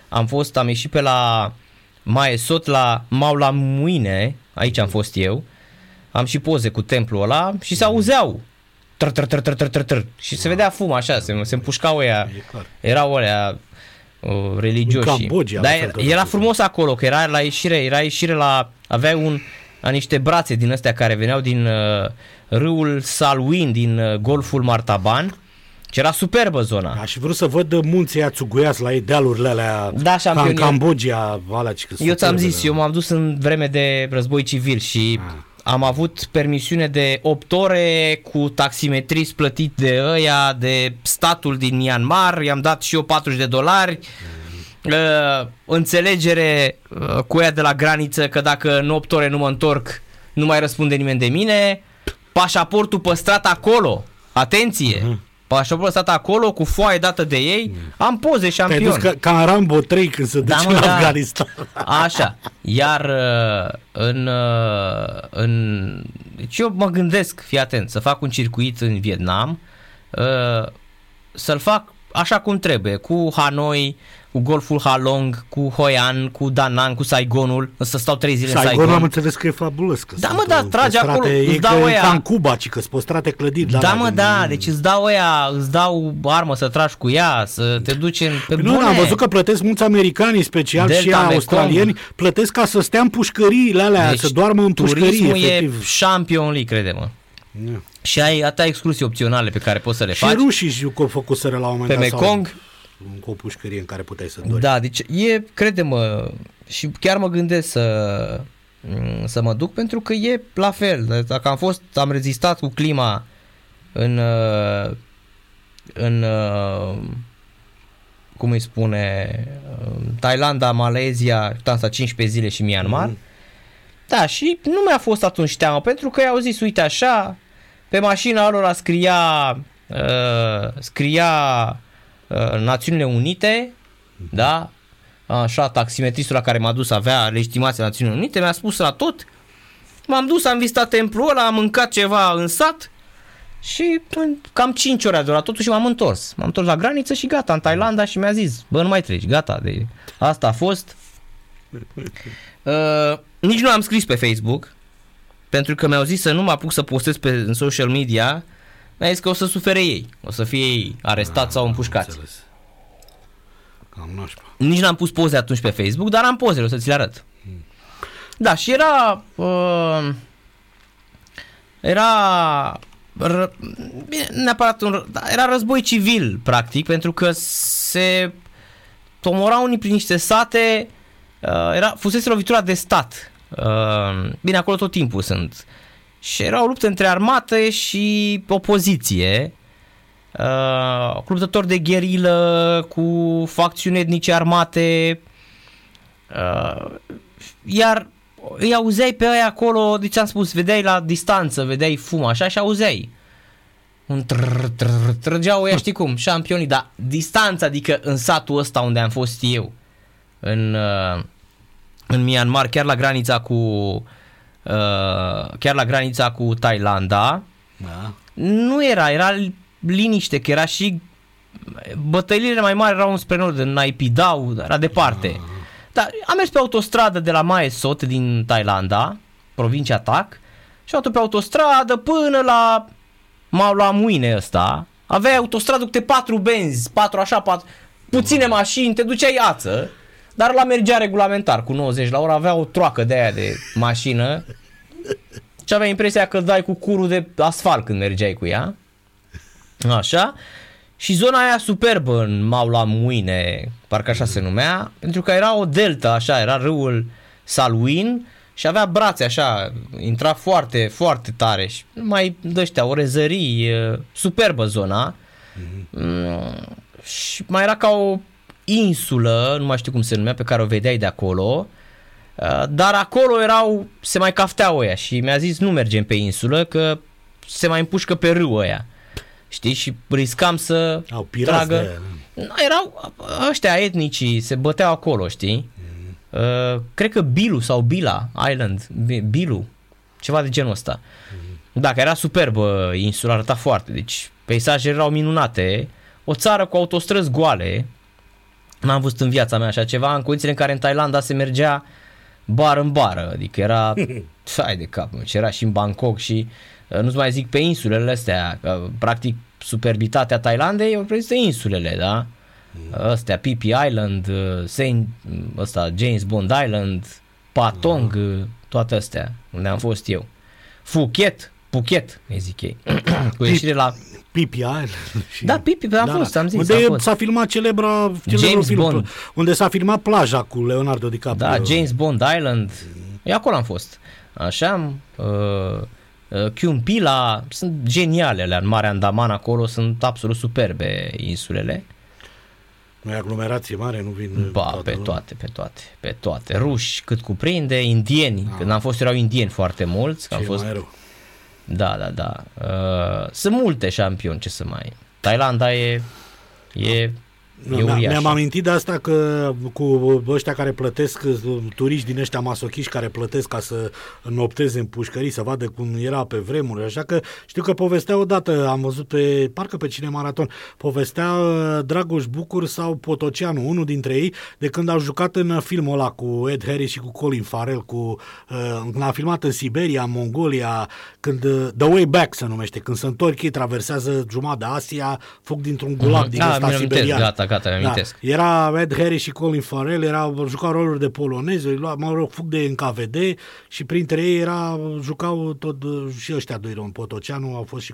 am fost, am ieșit pe la Mae Sot la Maula Muine, aici am fost eu, am și poze cu templul ăla și se auzeau tr tr tr tr tr tr tr și se vedea fum așa, se, se împușcau ăia,
E clar.
erau ăia uh, religioși.
În Cambodgia,
Dar
la
era,
fel tot
era
așa.
frumos acolo, că era la ieșire, era ieșire la, aveai un, a niște brațe din astea care veneau din uh, râul Salween, din uh, golful Martaban și era superbă zona.
Aș vrea să văd munții aia țuguiați la ei, dealurile alea,
Da,
ca
șampion,
în
eu-
Cambodgia, alea, ce că
Eu ți-am
superbe,
zis,
da.
eu m-am dus în vreme de război civil și
Ah.
am avut permisiune de 8 ore cu taximetrist plătit de ăia, de statul din Myanmar, i-am dat și eu 40 de dolari,
Mm.
uh, înțelegere uh, cu ea de la graniță că dacă în 8 ore nu mă întorc, nu mai răspunde nimeni de mine, pașaportul păstrat acolo, atenție,
Mhm.
Pașaportul stat acolo cu foaie dată de ei, am poze
Te-ai
șampion.
dus ca, ca în Rambo 3 când se
Da,
duce
mă,
în
da.
Afganistan.
Așa. Iar uh, în, uh, în... Deci eu mă gândesc, fii atent, să fac un circuit în Vietnam, uh, să-l fac așa cum trebuie, cu Hanoi, cu Golful Halong, cu Hoi An, cu Da Nang, cu Saigonul, să stau trei zile în
Saigon am
Saigon.
înțeles că e fabulos. Că
Da,
sunt
mă, da,
pe
trage
strate,
acolo,
E
îți dau
că,
ăia.
ca în Cuba, ci că sunt strate clădiri.
Da,
alea
mă,
din-
da, deci îți dau ăia, îți dau armă să tragi cu ea, să te duci în, pe
Nu,
bune.
am văzut că plătesc mulți americani, în special
Delta
și
Mekong.
australieni, plătesc ca să stea în pușcăriile alea,
Deci
să doarmă în pușcării,
turismul
efectiv.
e Champion League, crede-mă.
Da.
Și ai atâtea exclusii opționale pe care poți să le
Și
faci.
rușii știu că au făcuseră la un moment
Pe
dat. sau
Mekong.
Cu o pușcărie în care puteai să dori.
Da, deci e, crede-mă, și chiar mă gândesc să, mm, să mă duc pentru că e la fel. Dacă am fost, am rezistat cu clima în, uh, în uh, cum îi spune, uh, Thailanda, Malezia, am stat 15 zile și Myanmar.
Mhm.
Da, și nu mi-a fost atunci teamă, pentru că i-au zis, uite așa, pe mașina lor scria, uh, scria uh, Națiunile Unite, da, așa, taximetristul la care m-a dus avea legitimația Națiunilor Unite, mi-a spus la tot, m-am dus, am vizitat templul ăla, am mâncat ceva în sat și în cam 5 ore a durat totul și m-am întors. M-am întors la graniță și gata, în Thailanda și mi-a zis, bă, nu mai treci, gata, de asta a fost. Uh, nici nu am scris pe Facebook, pentru că mi-au zis să nu mă apuc să postez pe în social media, mi-a zis că o să sufere ei, o să fie ei arestați sau împușcați.
Înțeles. Cam nașpa.
Nici n-am pus poze atunci pe Facebook, dar am pozele, o să ți le arăt. Da, și era... Uh, era... Ră, bine, neapărat un... ră- Da, era război civil, practic, pentru că se tomorau unii prin niște sate... Uh, era, fusese lovitura de stat. Uh, bine, acolo tot timpul sunt. Și era o luptă între armată și opoziție. Uh, luptători de gherilă cu facțiuni etnice armate. Uh, iar îi auzeai pe aia acolo, de ce am spus, vedeai la distanță, vedeai fum așa și auzeai. Un trr, trr, trăgeau ăia, știi cum, șampionii, dar distanța, adică în satul ăsta unde am fost eu, în, uh, în Myanmar, chiar la granița cu uh, chiar la granița cu Thailanda,
Da.
nu era, era liniște, că era și bătăliile mai mari erau spre nord, în Naipidau, era departe. Dar am mers pe autostradă de la Mae Sot din Thailanda, provincia Tak, și am pe autostradă până la Maula Muine ăsta. Aveai autostradă cu câte patru benzi, patru așa, patru, puține mașini, te duceai ață, dar la mergea regulamentar cu 90 la oră, avea o troacă de aia de mașină și aveai impresia că dai cu curul de asfalt când mergeai cu ea. Așa. Și zona aia superbă în Maula Muine, parcă așa se numea, pentru că era o delta, așa, era râul Salwin și avea brațe așa, intra foarte, foarte tare și mai dăștea, o rezării, e, superbă zona. Mm, și mai era ca o insulă, nu mai știu cum se numea, pe care o vedeai de acolo, Uh, dar acolo erau, se mai cafteau ăia și mi-a zis nu mergem pe insulă că se mai împușcă pe râu ăia. Știi? Și riscam să
Au pirați
tragă...
de aia,
Nu, erau ăștia etnicii, se băteau acolo, știi? Uh, cred că Bilu sau Bila Island, Bi- Bilu, ceva de genul ăsta. Dacă era superbă insula, arăta foarte, deci peisajele erau minunate, o țară cu autostrăzi goale, n-am văzut în viața mea așa ceva, în condițiile în care în Thailanda se mergea bar în bară, adică era, hai de cap, mă, ce era și în Bangkok și uh, nu-ți mai zic pe insulele astea, că, practic superbitatea Thailandei o reprezintă insulele, da? Astea, Phi Island, uh, Saint, ăsta, James Bond Island, Patong, uh, toate astea, unde am fost eu. Phuket, Phuket, îi zic ei. Cu ieșire la...
Pipi Island. Și...
Da, Pipi, am fost, am zis,
Unde
am
e-
fost.
s-a filmat celebra, celebrul
James
film,
Bond.
Unde s-a filmat plaja cu Leonardo DiCaprio.
Da, James Bond Island. E acolo am fost. Așa, uh, uh, Kyumpila, sunt geniale alea în Marea Andaman acolo, sunt absolut superbe insulele.
Nu e aglomerație mare, nu vin
Ba,
toată
pe
lumea.
toate, pe toate, pe toate. Ruși cât cuprinde, indieni, când am fost erau indieni foarte mulți, că am
Ce
fost
mai rău.
Da, da, da. Uh, sunt multe șampioni, ce să mai... Thailanda e, e E
Mi-am,
uriaș.
mi-am amintit de asta că cu ăștia care plătesc, turiști din ăștia masochiști care plătesc ca să nopteze în pușcării, să vadă cum era pe vremuri, așa că știu că povestea odată, am văzut pe, parcă pe cine maraton, povestea uh, Dragoș Bucur sau Potoceanu, unul dintre ei, de când au jucat în filmul ăla cu Ed Harris și cu Colin Farrell, cu, uh, când a filmat în Siberia, în Mongolia, când uh, The Way Back se numește, când se întorc ei, traversează jumătate de Asia, fug dintr-un gulag din
Ah,
ăsta
mi-am amintesc,
siberian.
gata, gata, mi amintesc.
Da. Era Ed Harris și Colin Farrell, era, jucau roluri de polonezi, îi lua, mă rog, fug de NKVD și printre ei era, jucau tot și ăștia doi români, Potoceanu, au fost și